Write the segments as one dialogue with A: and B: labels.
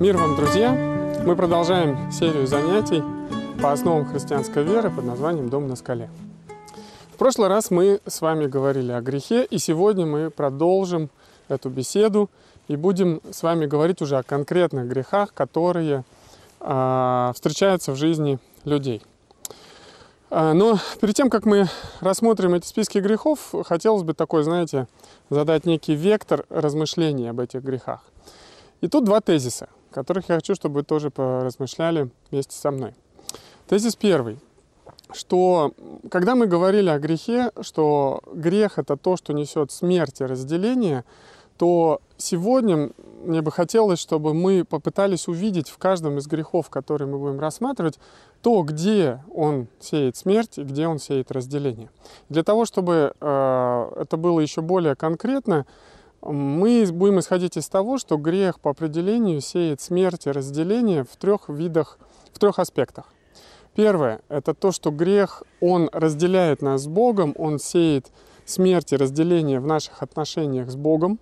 A: Мир вам, друзья! Мы продолжаем серию занятий по основам христианской веры под названием «Дом на скале». В прошлый раз мы с вами говорили о грехе, и сегодня мы продолжим эту беседу и будем с вами говорить уже о конкретных грехах, которые э, встречаются в жизни людей. А, но перед тем, как мы рассмотрим эти списки грехов, хотелось бы такой, знаете, задать некий вектор размышлений об этих грехах. И тут два тезиса, которых я хочу, чтобы вы тоже поразмышляли вместе со мной. Тезис первый, что когда мы говорили о грехе, что грех это то, что несет смерть и разделение, то сегодня мне бы хотелось, чтобы мы попытались увидеть в каждом из грехов, которые мы будем рассматривать, то, где он сеет смерть и где он сеет разделение. Для того, чтобы э, это было еще более конкретно, мы будем исходить из того, что грех по определению сеет смерть и разделение в трех видах, в трех аспектах. Первое – это то, что грех, он разделяет нас с Богом, он сеет смерть и разделение в наших отношениях с Богом.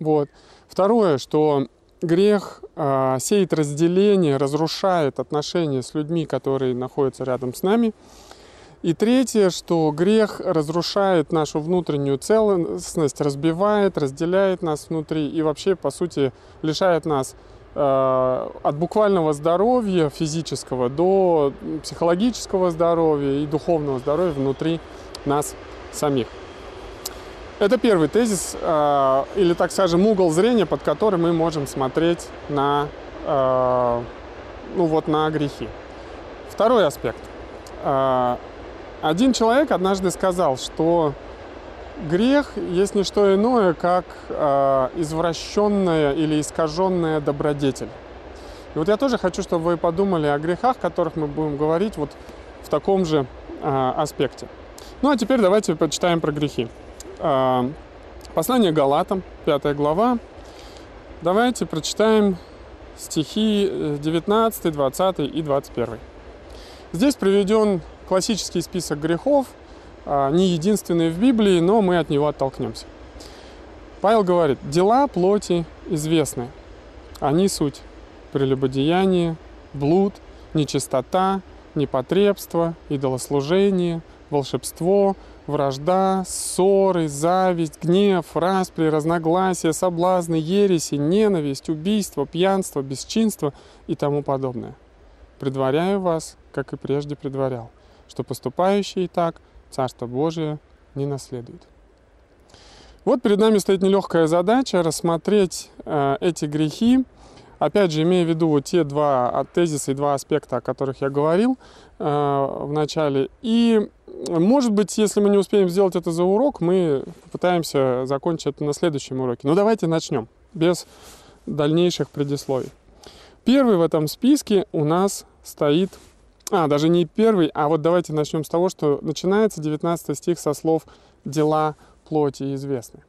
A: Вот. Второе, что грех э, сеет разделение, разрушает отношения с людьми, которые находятся рядом с нами. И третье, что грех разрушает нашу внутреннюю целостность, разбивает, разделяет нас внутри и вообще, по сути, лишает нас э, от буквального здоровья физического до психологического здоровья и духовного здоровья внутри нас самих. Это первый тезис, э, или, так скажем, угол зрения, под который мы можем смотреть на, э, ну вот, на грехи. Второй аспект. Э, один человек однажды сказал, что грех есть не что иное, как э, извращенная или искаженная добродетель. И вот я тоже хочу, чтобы вы подумали о грехах, о которых мы будем говорить вот в таком же э, аспекте. Ну а теперь давайте почитаем про грехи. Э, послание Галатам, 5 глава. Давайте прочитаем стихи 19, 20 и 21. Здесь приведен классический список грехов, а, не единственный в Библии, но мы от него оттолкнемся. Павел говорит, дела плоти известны. Они суть прелюбодеяние, блуд, нечистота, непотребство, идолослужение, волшебство, вражда, ссоры, зависть, гнев, распри, разногласия, соблазны, ереси, ненависть, убийство, пьянство, бесчинство и тому подобное. Предваряю вас, как и прежде предварял – что поступающие так Царство Божие не наследует. Вот перед нами стоит нелегкая задача рассмотреть э, эти грехи, опять же, имея в виду вот те два тезиса и два аспекта, о которых я говорил э, в начале. И, может быть, если мы не успеем сделать это за урок, мы попытаемся закончить это на следующем уроке. Но давайте начнем, без дальнейших предисловий. Первый в этом списке у нас стоит а, даже не первый, а вот давайте начнем с того, что начинается 19 стих со слов «дела плоти известны».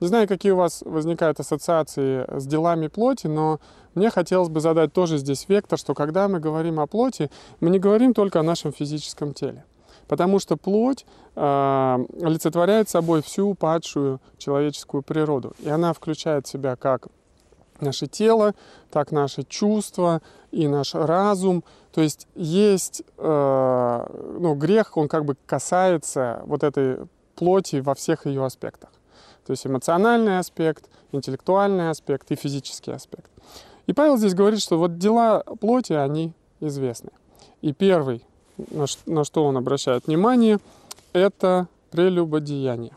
A: Не знаю, какие у вас возникают ассоциации с делами плоти, но мне хотелось бы задать тоже здесь вектор, что когда мы говорим о плоти, мы не говорим только о нашем физическом теле. Потому что плоть э, олицетворяет собой всю падшую человеческую природу. И она включает в себя как наше тело, так наши чувства и наш разум. То есть есть э, ну, грех, он как бы касается вот этой плоти во всех ее аспектах. То есть эмоциональный аспект, интеллектуальный аспект и физический аспект. И Павел здесь говорит, что вот дела плоти, они известны. И первый, на, что он обращает внимание, это прелюбодеяние.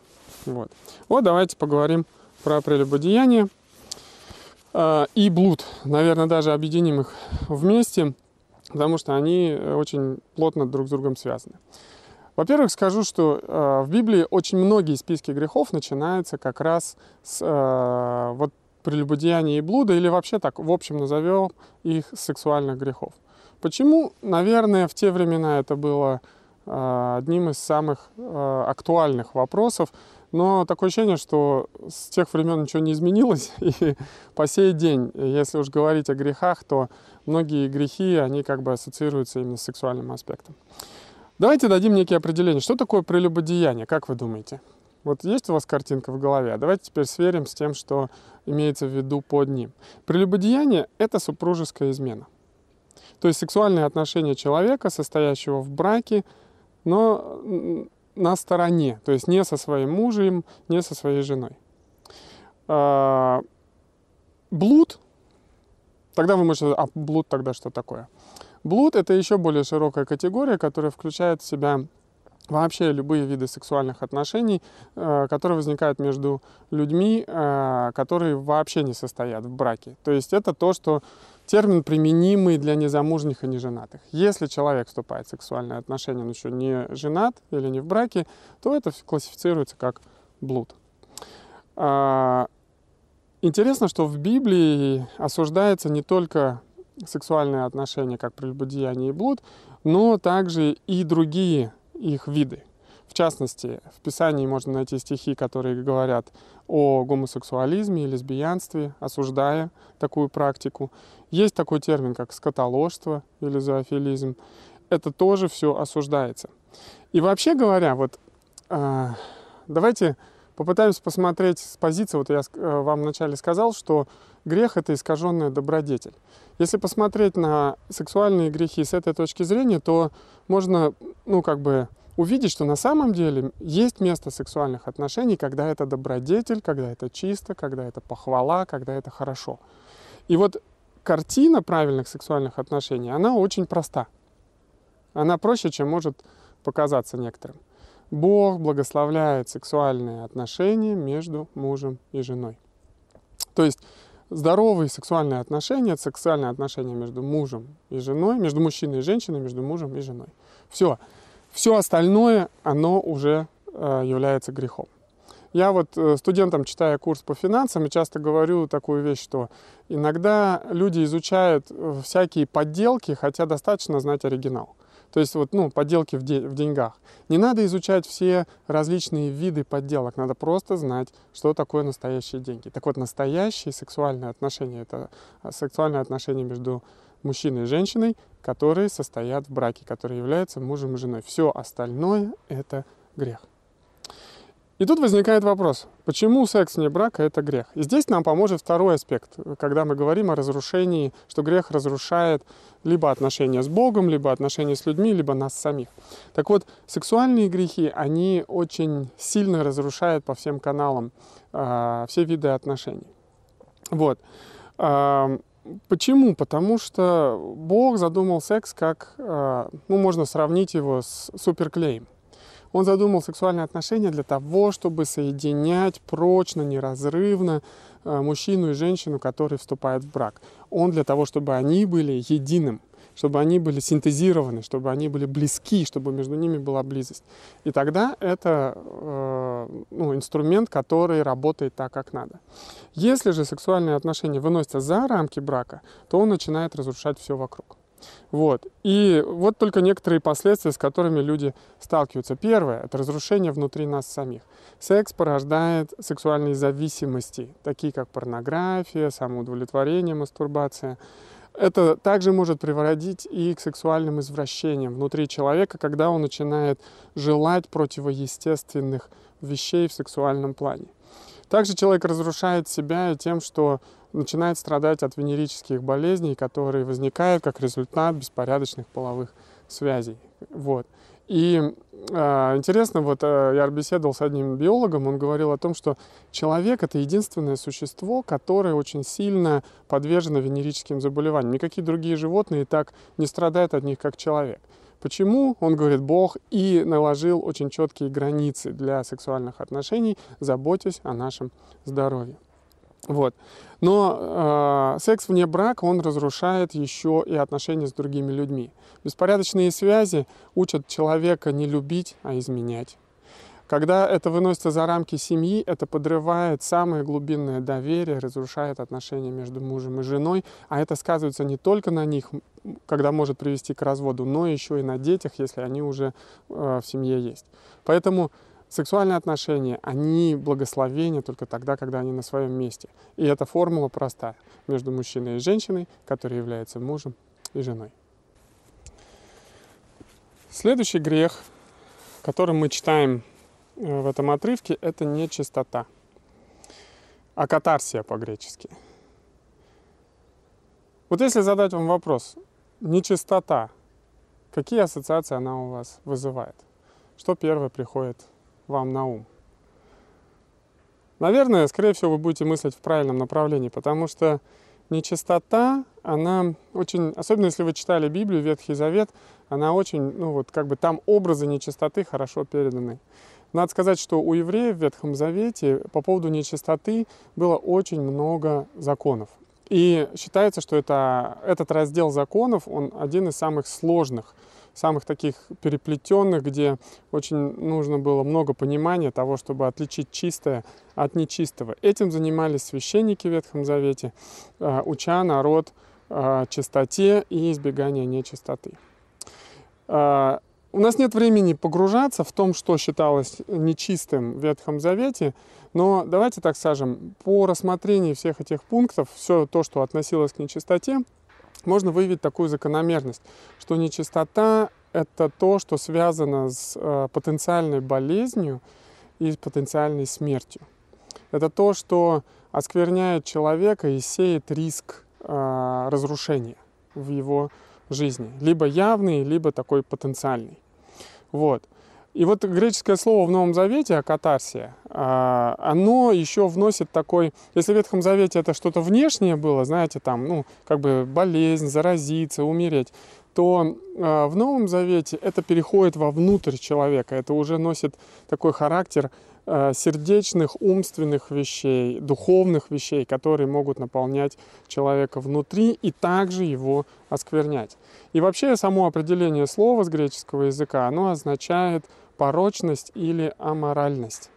A: Вот. вот давайте поговорим про прелюбодеяние. А, и блуд. Наверное, даже объединим их вместе, потому что они очень плотно друг с другом связаны. Во-первых, скажу, что э, в Библии очень многие списки грехов начинаются как раз с э, вот прелюбодеяния и блуда, или вообще так, в общем, назовем их сексуальных грехов. Почему? Наверное, в те времена это было э, одним из самых э, актуальных вопросов, но такое ощущение, что с тех времен ничего не изменилось. И по сей день, если уж говорить о грехах, то многие грехи, они как бы ассоциируются именно с сексуальным аспектом. Давайте дадим некие определения. Что такое прелюбодеяние, как вы думаете? Вот есть у вас картинка в голове, а давайте теперь сверим с тем, что имеется в виду под ним. Прелюбодеяние — это супружеская измена. То есть сексуальные отношения человека, состоящего в браке, но на стороне, то есть не со своим мужем, не со своей женой. А, блуд, тогда вы можете, а блуд тогда что такое? Блуд — это еще более широкая категория, которая включает в себя вообще любые виды сексуальных отношений, э, которые возникают между людьми, э, которые вообще не состоят в браке. То есть это то, что термин применимый для незамужних и неженатых. Если человек вступает в сексуальные отношения, но еще не женат или не в браке, то это классифицируется как блуд. А, интересно, что в Библии осуждается не только сексуальные отношения, как прелюбодеяние и блуд, но также и другие их виды. Частности, в Писании можно найти стихи, которые говорят о гомосексуализме и лесбиянстве, осуждая такую практику. Есть такой термин, как скотоложство или зоофилизм. Это тоже все осуждается. И вообще говоря, вот э, давайте попытаемся посмотреть с позиции, вот я э, вам вначале сказал, что грех — это искаженная добродетель. Если посмотреть на сексуальные грехи с этой точки зрения, то можно, ну, как бы увидеть, что на самом деле есть место сексуальных отношений, когда это добродетель, когда это чисто, когда это похвала, когда это хорошо. И вот картина правильных сексуальных отношений, она очень проста. Она проще, чем может показаться некоторым. Бог благословляет сексуальные отношения между мужем и женой. То есть здоровые сексуальные отношения, сексуальные отношения между мужем и женой, между мужчиной и женщиной, между мужем и женой. Все. Все остальное, оно уже э, является грехом. Я вот э, студентам, читая курс по финансам, часто говорю такую вещь, что иногда люди изучают э, всякие подделки, хотя достаточно знать оригинал. То есть вот, ну, подделки в, де- в деньгах. Не надо изучать все различные виды подделок, надо просто знать, что такое настоящие деньги. Так вот, настоящие сексуальные отношения — это а, сексуальные отношения между мужчиной и женщиной, которые состоят в браке, которые являются мужем и женой. Все остальное — это грех. И тут возникает вопрос, почему секс вне брака – это грех? И здесь нам поможет второй аспект, когда мы говорим о разрушении, что грех разрушает либо отношения с Богом, либо отношения с людьми, либо нас самих. Так вот, сексуальные грехи, они очень сильно разрушают по всем каналам э, все виды отношений. Вот. Почему? Потому что Бог задумал секс как, э, ну, можно сравнить его с суперклеем. Он задумал сексуальные отношения для того, чтобы соединять прочно, неразрывно э, мужчину и женщину, которые вступают в брак. Он для того, чтобы они были единым, чтобы они были синтезированы, чтобы они были близки, чтобы между ними была близость. И тогда это э, ну, инструмент, который работает так, как надо. Если же сексуальные отношения выносятся за рамки брака, то он начинает разрушать все вокруг. Вот. И вот только некоторые последствия, с которыми люди сталкиваются. Первое – это разрушение внутри нас самих. Секс порождает сексуальные зависимости, такие как порнография, самоудовлетворение, мастурбация. Это также может приводить и к сексуальным извращениям внутри человека, когда он начинает желать противоестественных вещей в сексуальном плане. Также человек разрушает себя тем, что начинает страдать от венерических болезней, которые возникают как результат беспорядочных половых связей. Вот. И э, интересно, вот э, я беседовал с одним биологом, он говорил о том, что человек это единственное существо, которое очень сильно подвержено венерическим заболеваниям. Никакие другие животные так не страдают от них, как человек. Почему? Он говорит, Бог и наложил очень четкие границы для сексуальных отношений, заботясь о нашем здоровье. Вот. Но э, секс вне брака, он разрушает еще и отношения с другими людьми. Беспорядочные связи учат человека не любить, а изменять. Когда это выносится за рамки семьи, это подрывает самое глубинное доверие, разрушает отношения между мужем и женой, а это сказывается не только на них, когда может привести к разводу, но еще и на детях, если они уже э, в семье есть. Поэтому Сексуальные отношения, они благословения только тогда, когда они на своем месте. И эта формула проста между мужчиной и женщиной, который является мужем и женой. Следующий грех, которым мы читаем э, в этом отрывке, это не чистота, а катарсия по-гречески. Вот если задать вам вопрос, нечистота, какие ассоциации она у вас вызывает? Что первое приходит вам на ум? Наверное, скорее всего, вы будете мыслить в правильном направлении, потому что нечистота, она очень, особенно если вы читали Библию, Ветхий Завет, она очень, ну вот как бы там образы нечистоты хорошо переданы. Надо сказать, что у евреев в Ветхом Завете по поводу нечистоты было очень много законов. И считается, что это, этот раздел законов, он один из самых сложных самых таких переплетенных, где очень нужно было много понимания того, чтобы отличить чистое от нечистого. Этим занимались священники в Ветхом Завете, а, уча народ а, чистоте и избеганию нечистоты. А, у нас нет времени погружаться в том, что считалось нечистым в Ветхом Завете, но давайте так скажем, по рассмотрению всех этих пунктов, все то, что относилось к нечистоте, можно выявить такую закономерность, что нечистота — это то, что связано с э, потенциальной болезнью и с потенциальной смертью. Это то, что оскверняет человека и сеет риск э, разрушения в его жизни. Либо явный, либо такой потенциальный. Вот. И вот греческое слово в Новом Завете, акатарсия, оно еще вносит такой, если в Ветхом Завете это что-то внешнее было, знаете, там, ну, как бы болезнь, заразиться, умереть, то а, в Новом Завете это переходит вовнутрь человека, это уже носит такой характер а, сердечных, умственных вещей, духовных вещей, которые могут наполнять человека внутри и также его осквернять. И вообще само определение слова с греческого языка, оно означает порочность или аморальность.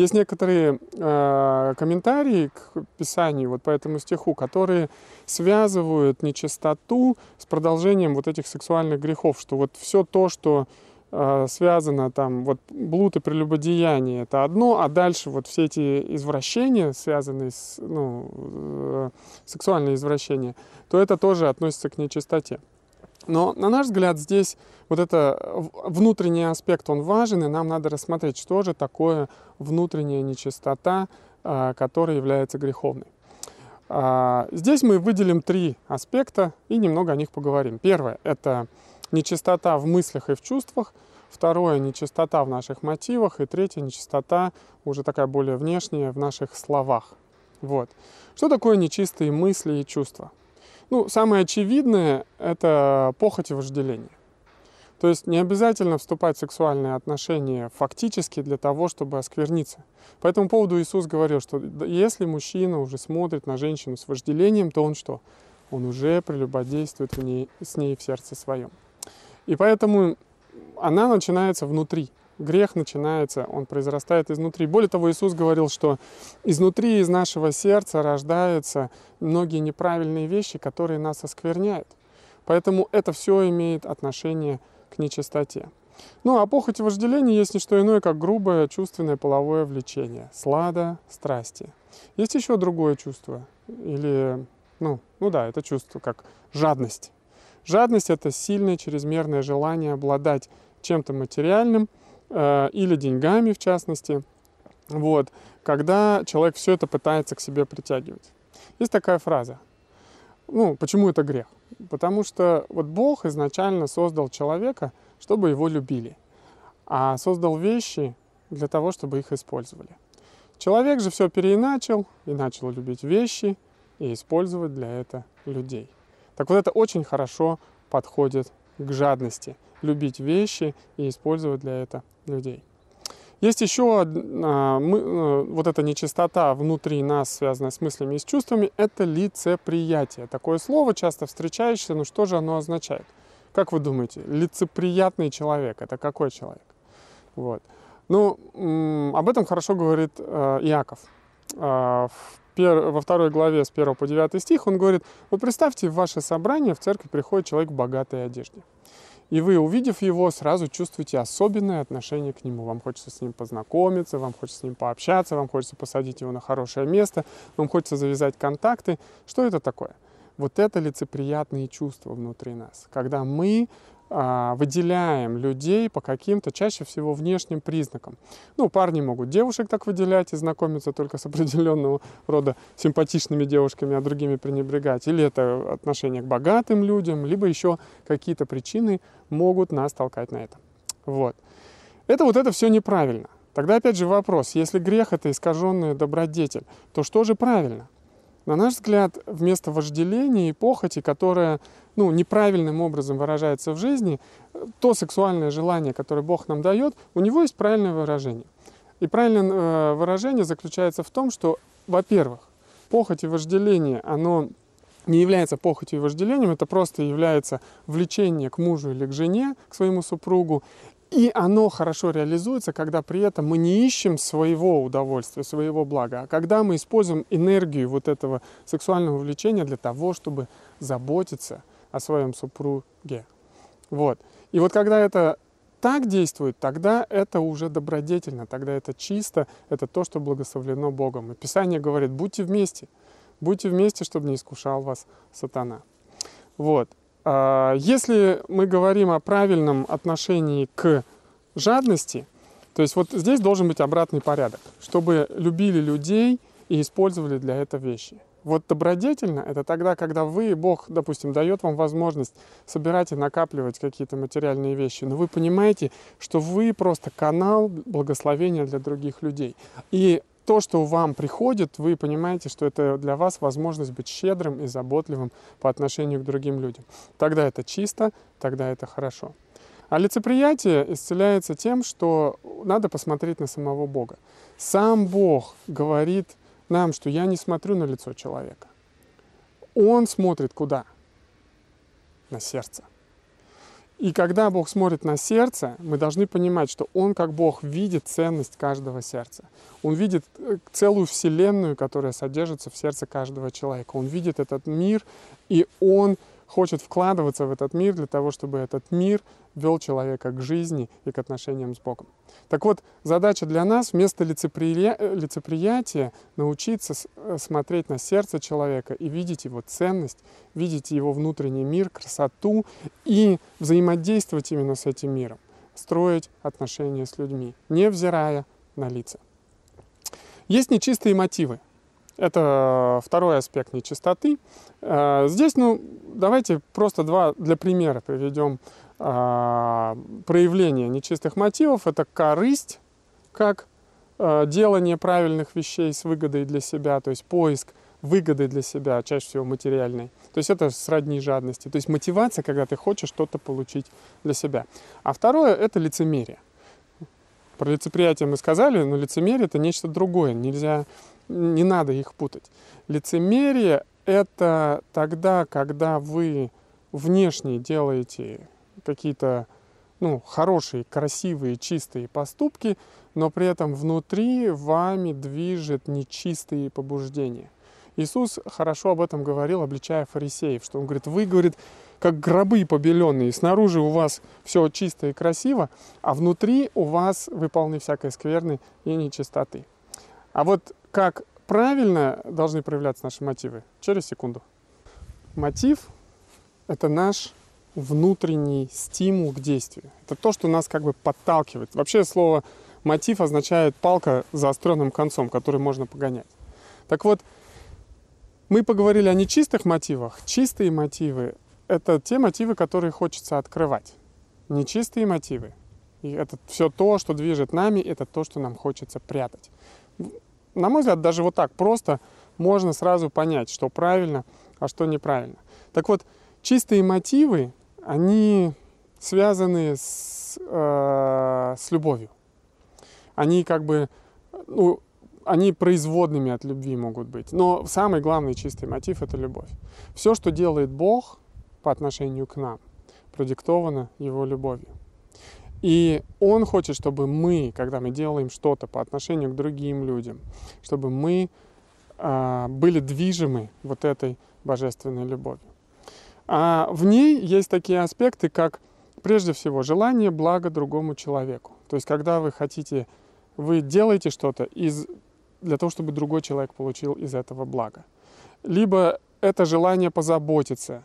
A: Есть некоторые э, комментарии к Писанию, вот по этому стиху, которые связывают нечистоту с продолжением вот этих сексуальных грехов, что вот все то, что э, связано там, вот блуд и прелюбодеяние, это одно, а дальше вот все эти извращения, связанные с, ну, э, сексуальные извращения, то это тоже относится к нечистоте. Но, на наш взгляд, здесь вот это внутренний аспект, он важен, и нам надо рассмотреть, что же такое внутренняя нечистота, а, которая является греховной. А, здесь мы выделим три аспекта и немного о них поговорим. Первое – это нечистота в мыслях и в чувствах. Второе – нечистота в наших мотивах. И третье – нечистота, уже такая более внешняя, в наших словах. Вот. Что такое нечистые мысли и чувства? Ну, самое очевидное – это похоть и вожделение. То есть не обязательно вступать в сексуальные отношения фактически для того, чтобы оскверниться. По этому поводу Иисус говорил, что если мужчина уже смотрит на женщину с вожделением, то он что? Он уже прелюбодействует в ней, с ней в сердце своем. И поэтому она начинается внутри грех начинается, он произрастает изнутри. Более того, Иисус говорил, что изнутри, из нашего сердца рождаются многие неправильные вещи, которые нас оскверняют. Поэтому это все имеет отношение к нечистоте. Ну а похоть и вожделение есть не что иное, как грубое чувственное половое влечение, слада, страсти. Есть еще другое чувство, или, ну, ну да, это чувство как жадность. Жадность — это сильное чрезмерное желание обладать чем-то материальным – или деньгами в частности, вот, когда человек все это пытается к себе притягивать. Есть такая фраза. Ну, почему это грех? Потому что вот Бог изначально создал человека, чтобы его любили, а создал вещи для того, чтобы их использовали. Человек же все переиначил и начал любить вещи и использовать для этого людей. Так вот это очень хорошо подходит к жадности. Любить вещи и использовать для этого людей. Есть еще а, мы, а, вот эта нечистота внутри нас, связанная с мыслями и с чувствами, это лицеприятие. Такое слово часто встречающееся, но что же оно означает? Как вы думаете, лицеприятный человек, это какой человек? Вот. Ну, об этом хорошо говорит э, Иаков. Э, во второй главе с 1 по 9 стих он говорит, вот представьте, в ваше собрание в церковь приходит человек в богатой одежде. И вы, увидев его, сразу чувствуете особенное отношение к нему. Вам хочется с ним познакомиться, вам хочется с ним пообщаться, вам хочется посадить его на хорошее место, вам хочется завязать контакты. Что это такое? Вот это лицеприятные чувства внутри нас, когда мы выделяем людей по каким-то чаще всего внешним признакам. Ну, парни могут девушек так выделять и знакомиться только с определенного рода симпатичными девушками, а другими пренебрегать. Или это отношение к богатым людям, либо еще какие-то причины могут нас толкать на это. Вот. Это вот это все неправильно. Тогда опять же вопрос, если грех это искаженный добродетель, то что же правильно? На наш взгляд, вместо вожделения и похоти, которая ну, неправильным образом выражается в жизни, то сексуальное желание, которое Бог нам дает, у него есть правильное выражение. И правильное э, выражение заключается в том, что, во-первых, похоть и вожделение, оно не является похотью и вожделением, это просто является влечение к мужу или к жене, к своему супругу, и оно хорошо реализуется, когда при этом мы не ищем своего удовольствия, своего блага, а когда мы используем энергию вот этого сексуального влечения для того, чтобы заботиться о своем супруге. Вот. И вот когда это так действует, тогда это уже добродетельно, тогда это чисто, это то, что благословлено Богом. И Писание говорит, будьте вместе, будьте вместе, чтобы не искушал вас сатана. Вот. А, если мы говорим о правильном отношении к жадности, то есть вот здесь должен быть обратный порядок, чтобы любили людей и использовали для этого вещи. Вот добродетельно это тогда, когда вы, Бог, допустим, дает вам возможность собирать и накапливать какие-то материальные вещи, но вы понимаете, что вы просто канал благословения для других людей. И то, что вам приходит, вы понимаете, что это для вас возможность быть щедрым и заботливым по отношению к другим людям. Тогда это чисто, тогда это хорошо. А лицеприятие исцеляется тем, что надо посмотреть на самого Бога. Сам Бог говорит нам, что я не смотрю на лицо человека. Он смотрит куда? На сердце. И когда Бог смотрит на сердце, мы должны понимать, что Он, как Бог, видит ценность каждого сердца. Он видит э, целую вселенную, которая содержится в сердце каждого человека. Он видит этот мир, и Он хочет вкладываться в этот мир для того, чтобы этот мир вел человека к жизни и к отношениям с Богом. Так вот, задача для нас вместо лицеприя... Лицеприятия научиться э, смотреть на сердце человека и видеть его ценность, видеть его внутренний мир, красоту и взаимодействовать именно с этим миром, строить отношения с людьми, невзирая на лица. Есть нечистые мотивы. Это второй аспект нечистоты. Э, здесь, ну, давайте просто два для примера приведем а, проявления нечистых мотивов. Это корысть, как э, делание правильных вещей с выгодой для себя, то есть поиск выгоды для себя, чаще всего материальной. То есть это сродни жадности. То есть мотивация, когда ты хочешь что-то получить для себя. А второе — это лицемерие. Про лицеприятие мы сказали, но лицемерие — это нечто другое. Нельзя не надо их путать. Лицемерие — это тогда, когда вы внешне делаете какие-то ну, хорошие, красивые, чистые поступки, но при этом внутри вами движет нечистые побуждения. Иисус хорошо об этом говорил, обличая фарисеев, что он говорит, вы, говорит, как гробы побеленные, снаружи у вас все чисто и красиво, а внутри у вас вы полны всякой скверны и нечистоты. А вот как правильно должны проявляться наши мотивы? Через секунду. Мотив — это наш внутренний стимул к действию. Это то, что нас как бы подталкивает. Вообще слово мотив означает палка с заостренным концом, который можно погонять. Так вот, мы поговорили о нечистых мотивах. Чистые мотивы — это те мотивы, которые хочется открывать. Нечистые мотивы — это все то, что движет нами, это то, что нам хочется прятать на мой взгляд, даже вот так просто можно сразу понять, что правильно, а что неправильно. Так вот, чистые мотивы, они связаны с, э, с любовью. Они как бы, ну, они производными от любви могут быть. Но самый главный чистый мотив — это любовь. Все, что делает Бог по отношению к нам, продиктовано Его любовью. И он хочет, чтобы мы, когда мы делаем что-то по отношению к другим людям, чтобы мы а, были движимы вот этой божественной любовью. А в ней есть такие аспекты, как прежде всего желание блага другому человеку. То есть, когда вы хотите, вы делаете что-то из, для того, чтобы другой человек получил из этого блага. Либо это желание позаботиться,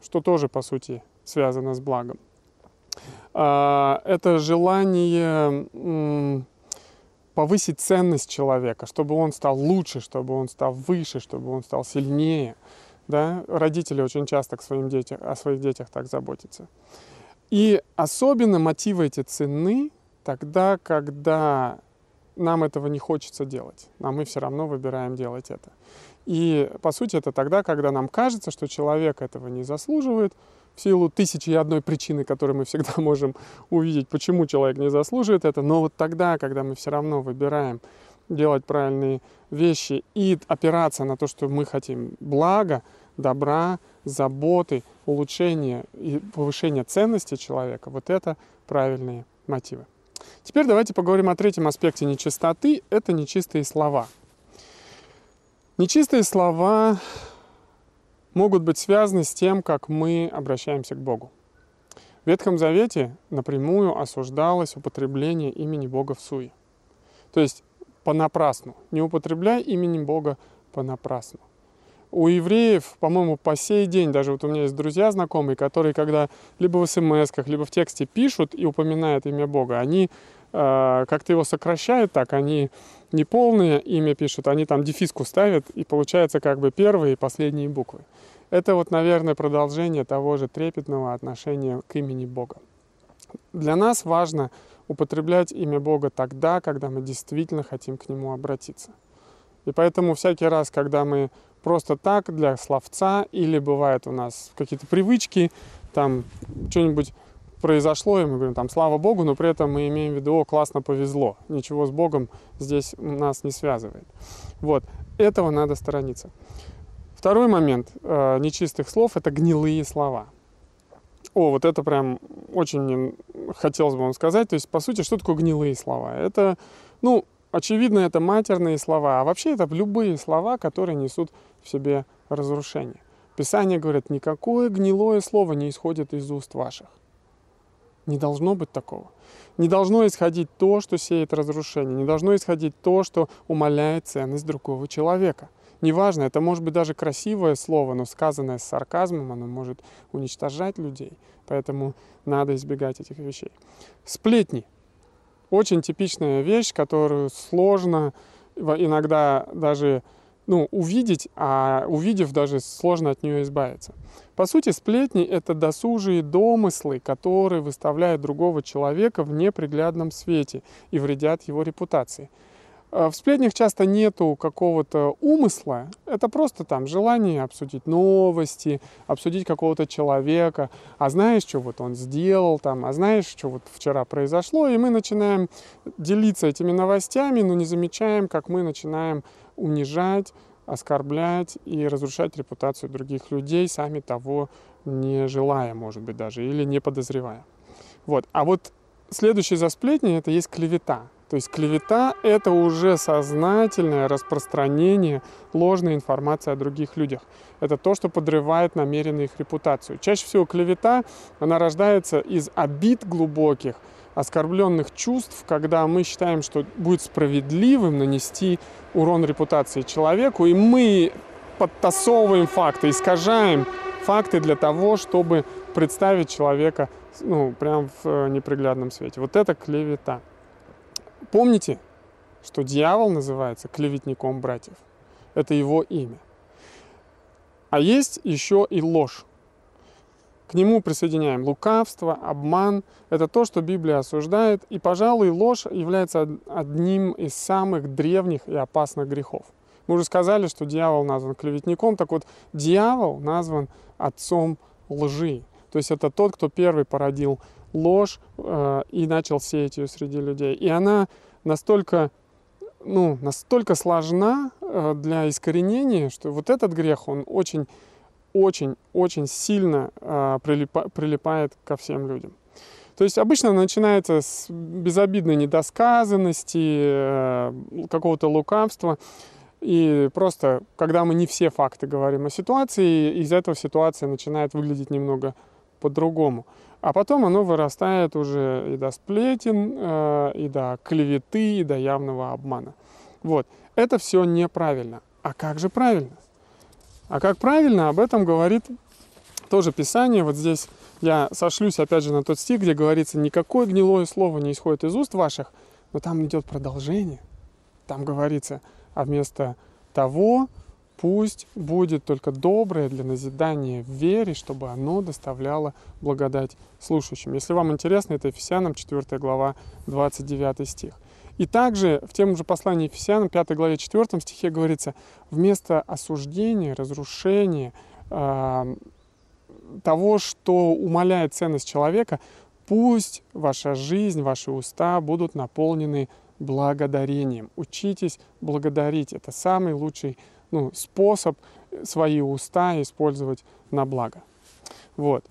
A: что тоже, по сути, связано с благом. А, это желание повысить ценность человека, чтобы он стал лучше, чтобы он стал выше, чтобы он стал сильнее. Да? Родители очень часто к своим детям, о своих детях так заботятся. И особенно мотивы эти ценны тогда, когда нам этого не хочется делать, а мы все равно выбираем делать это. И по сути это тогда, когда нам кажется, что человек этого не заслуживает, в силу тысячи и одной причины, которые мы всегда можем увидеть, почему человек не заслуживает это, но вот тогда, когда мы все равно выбираем делать правильные вещи и опираться на то, что мы хотим блага, добра, заботы, улучшения и повышения ценности человека, вот это правильные мотивы. Теперь давайте поговорим о третьем аспекте нечистоты. Это нечистые слова. Нечистые слова могут быть связаны с тем, как мы обращаемся к Богу. В Ветхом Завете напрямую осуждалось употребление имени Бога в суе. То есть понапрасну. Не употребляй имени Бога понапрасну. У евреев, по-моему, по сей день, даже вот у меня есть друзья знакомые, которые когда либо в смс либо в тексте пишут и упоминают имя Бога, они э, как-то его сокращают так, они не полное имя пишут, они там дефиску ставят, и получается как бы первые и последние буквы. Это вот, наверное, продолжение того же трепетного отношения к имени Бога. Для нас важно употреблять имя Бога тогда, когда мы действительно хотим к Нему обратиться. И поэтому всякий раз, когда мы просто так для словца, или бывает у нас какие-то привычки, там что-нибудь произошло, и мы говорим там «Слава Богу», но при этом мы имеем в виду «О, классно повезло». Ничего с Богом здесь нас не связывает. Вот. Этого надо сторониться. Второй момент э, нечистых слов – это гнилые слова. О, вот это прям очень мне хотелось бы вам сказать. То есть, по сути, что такое гнилые слова? Это, ну, очевидно, это матерные слова, а вообще это любые слова, которые несут в себе разрушение. Писание говорит, никакое гнилое слово не исходит из уст ваших. Не должно быть такого. Не должно исходить то, что сеет разрушение. Не должно исходить то, что умаляет ценность другого человека. Неважно, это может быть даже красивое слово, но сказанное с сарказмом, оно может уничтожать людей. Поэтому надо избегать этих вещей. Сплетни. Очень типичная вещь, которую сложно иногда даже ну, увидеть, а увидев даже сложно от нее избавиться. По сути, сплетни — это досужие домыслы, которые выставляют другого человека в неприглядном свете и вредят его репутации. А в сплетнях часто нету какого-то умысла, это просто там желание обсудить новости, обсудить какого-то человека, а знаешь, что вот он сделал там, а знаешь, что вот вчера произошло, и мы начинаем делиться этими новостями, но не замечаем, как мы начинаем унижать, оскорблять и разрушать репутацию других людей, сами того не желая, может быть, даже, или не подозревая. Вот. А вот следующий за сплетни это есть клевета. То есть клевета — это уже сознательное распространение ложной информации о других людях. Это то, что подрывает намеренно их репутацию. Чаще всего клевета, она рождается из обид глубоких, оскорбленных чувств, когда мы считаем, что будет справедливым нанести урон репутации человеку, и мы подтасовываем факты, искажаем факты для того, чтобы представить человека ну, прям в э, неприглядном свете. Вот это клевета. Помните, что дьявол называется клеветником братьев. Это его имя. А есть еще и ложь. К нему присоединяем лукавство, обман. Это то, что Библия осуждает. И, пожалуй, ложь является одним из самых древних и опасных грехов. Мы уже сказали, что дьявол назван клеветником. Так вот, дьявол назван отцом лжи. То есть это тот, кто первый породил ложь э, и начал сеять ее среди людей. И она настолько, ну, настолько сложна э, для искоренения, что вот этот грех, он очень, очень, очень сильно э, прилипа, прилипает ко всем людям. То есть обычно начинается с безобидной недосказанности, э, какого-то лукавства. И просто, когда мы не все факты говорим о ситуации, из этого ситуация начинает выглядеть немного по-другому. А потом оно вырастает уже и до сплетен, э, и до клеветы, и до явного обмана. Вот. Это все неправильно. А как же правильно? А как правильно, об этом говорит тоже Писание. Вот здесь Я сошлюсь опять же на тот стих, где говорится, никакое гнилое слово не исходит из уст ваших, но там идет продолжение. Там говорится, а вместо того пусть будет только доброе для назидания в вере, чтобы оно доставляло благодать слушающим. Если вам интересно, это Ефесянам 4 глава 29 стих. И также в тем же послании Ефесянам 5 главе 4 стихе говорится, вместо осуждения, разрушения, того, что умаляет ценность человека, пусть ваша жизнь, ваши уста будут наполнены благодарением. Учитесь благодарить. Это самый лучший ну, способ свои уста использовать на благо. Вот.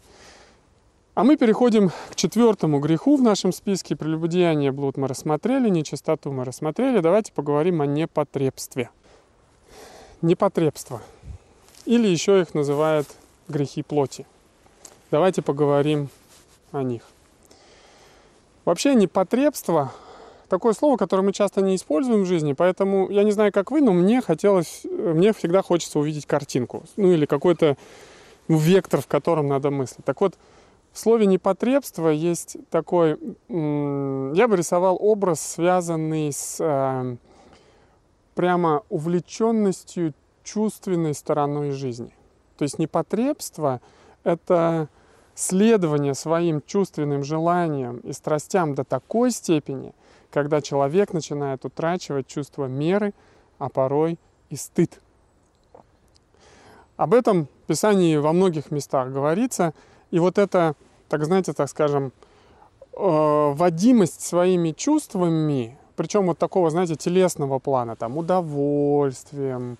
A: А мы переходим к четвертому греху в нашем списке. Прелюбодеяние, блуд мы рассмотрели, нечистоту мы рассмотрели. Давайте поговорим о непотребстве. Непотребство. Или еще их называют грехи плоти. Давайте поговорим о них. Вообще непотребство такое слово, которое мы часто не используем в жизни, поэтому я не знаю, как вы, но мне хотелось, мне всегда хочется увидеть картинку, ну или какой-то вектор, в котором надо мыслить. Так вот, в слове непотребство есть такой, я бы рисовал образ, связанный с э, прямо увлеченностью чувственной стороной жизни. То есть непотребство — это следование своим чувственным желаниям и страстям до такой степени, когда человек начинает утрачивать чувство меры, а порой и стыд. Об этом в Писании во многих местах говорится. И вот это, так знаете, так скажем, э, водимость своими чувствами, причем вот такого, знаете, телесного плана, там, удовольствием,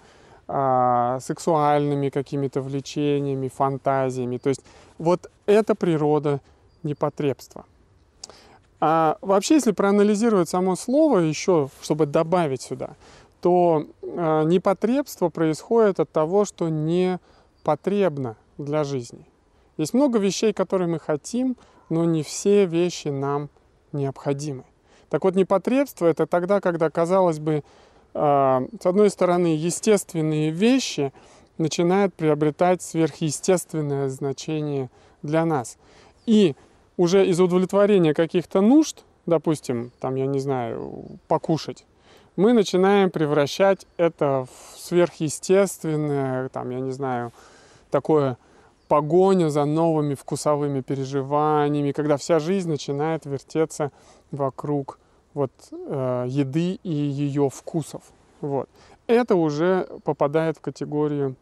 A: а, сексуальными какими-то влечениями, фантазиями. То есть вот это природа непотребства. А вообще, если проанализировать само слово еще, чтобы добавить сюда, то э, непотребство происходит от того, что не потребно для жизни. Есть много вещей, которые мы хотим, но не все вещи нам необходимы. Так вот, непотребство — это тогда, когда, казалось бы, а, с одной стороны, естественные вещи начинают приобретать сверхъестественное значение для нас. И уже из удовлетворения каких-то нужд, допустим, там, я не знаю, покушать, мы начинаем превращать это в сверхъестественное, там, я не знаю, такое погоня за новыми вкусовыми переживаниями, когда вся жизнь начинает вертеться вокруг вот, э, еды и ее вкусов. Вот. Это уже попадает в категорию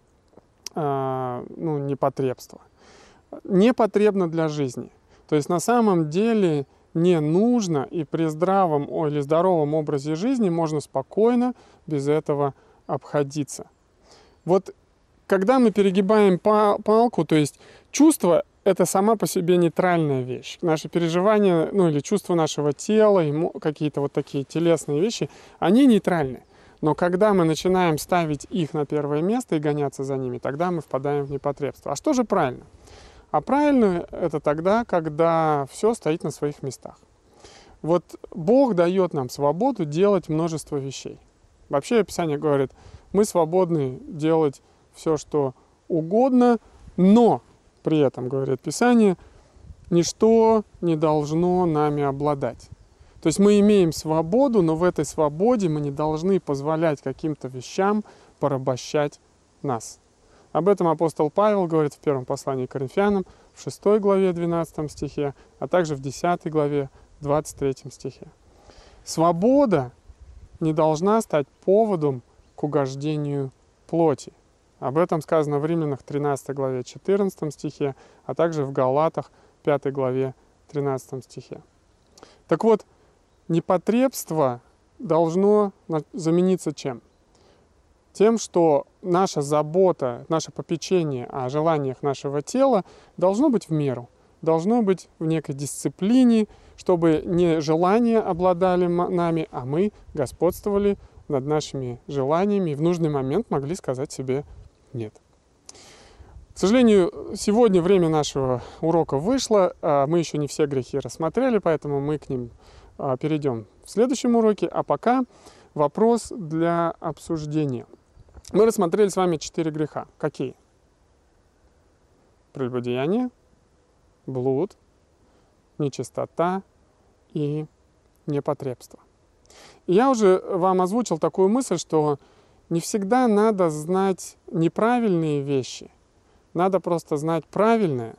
A: э, ну, непотребства. Непотребно для жизни. То есть на самом деле не нужно, и при здравом или здоровом образе жизни можно спокойно без этого обходиться. Вот когда мы перегибаем палку, то есть чувство это сама по себе нейтральная вещь. Наши переживания, ну или чувства нашего тела, какие-то вот такие телесные вещи, они нейтральны. Но когда мы начинаем ставить их на первое место и гоняться за ними, тогда мы впадаем в непотребство. А что же правильно? А правильно это тогда, когда все стоит на своих местах. Вот Бог дает нам свободу делать множество вещей. Вообще Писание говорит, мы свободны делать все, что угодно, но при этом, говорит Писание, ничто не должно нами обладать. То есть мы имеем свободу, но в этой свободе мы не должны позволять каким-то вещам порабощать нас. Об этом апостол Павел говорит в первом послании к Коринфянам, в 6 главе 12 стихе, а также в 10 главе 23 стихе. Свобода не должна стать поводом к угождению плоти. Об этом сказано в Римлянах 13 главе 14 стихе, а также в Галатах 5 главе 13 стихе. Так вот, непотребство должно замениться чем? Тем, что наша забота, наше попечение о желаниях нашего тела должно быть в меру, должно быть в некой дисциплине, чтобы не желания обладали нами, а мы господствовали над нашими желаниями и в нужный момент могли сказать себе нет. К сожалению, сегодня время нашего урока вышло. А мы еще не все грехи рассмотрели, поэтому мы к ним а, перейдем в следующем уроке. А пока вопрос для обсуждения. Мы рассмотрели с вами четыре греха. Какие? Прелюбодеяние, блуд, нечистота и непотребство. Я уже вам озвучил такую мысль, что не всегда надо знать неправильные вещи. Надо просто знать правильное.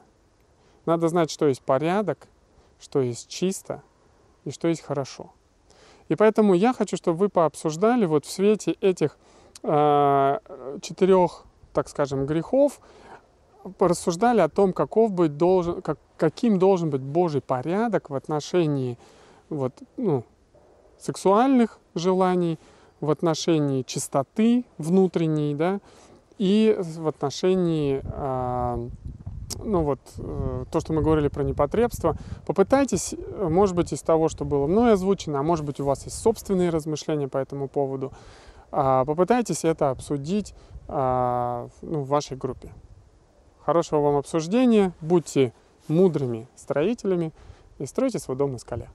A: Надо знать, что есть порядок, что есть чисто и что есть хорошо. И поэтому я хочу, чтобы вы пообсуждали вот в свете этих э, четырех, так скажем, грехов, порассуждали о том, каков быть должен, как, каким должен быть Божий порядок в отношении вот, ну, сексуальных желаний, в отношении чистоты внутренней, да, и в отношении, э, ну вот, э, то, что мы говорили про непотребство. Попытайтесь, может быть, из того, что было мной озвучено, а может быть, у вас есть собственные размышления по этому поводу, э, попытайтесь это обсудить э, ну, в вашей группе. Хорошего вам обсуждения, будьте мудрыми строителями и стройте свой дом на скале.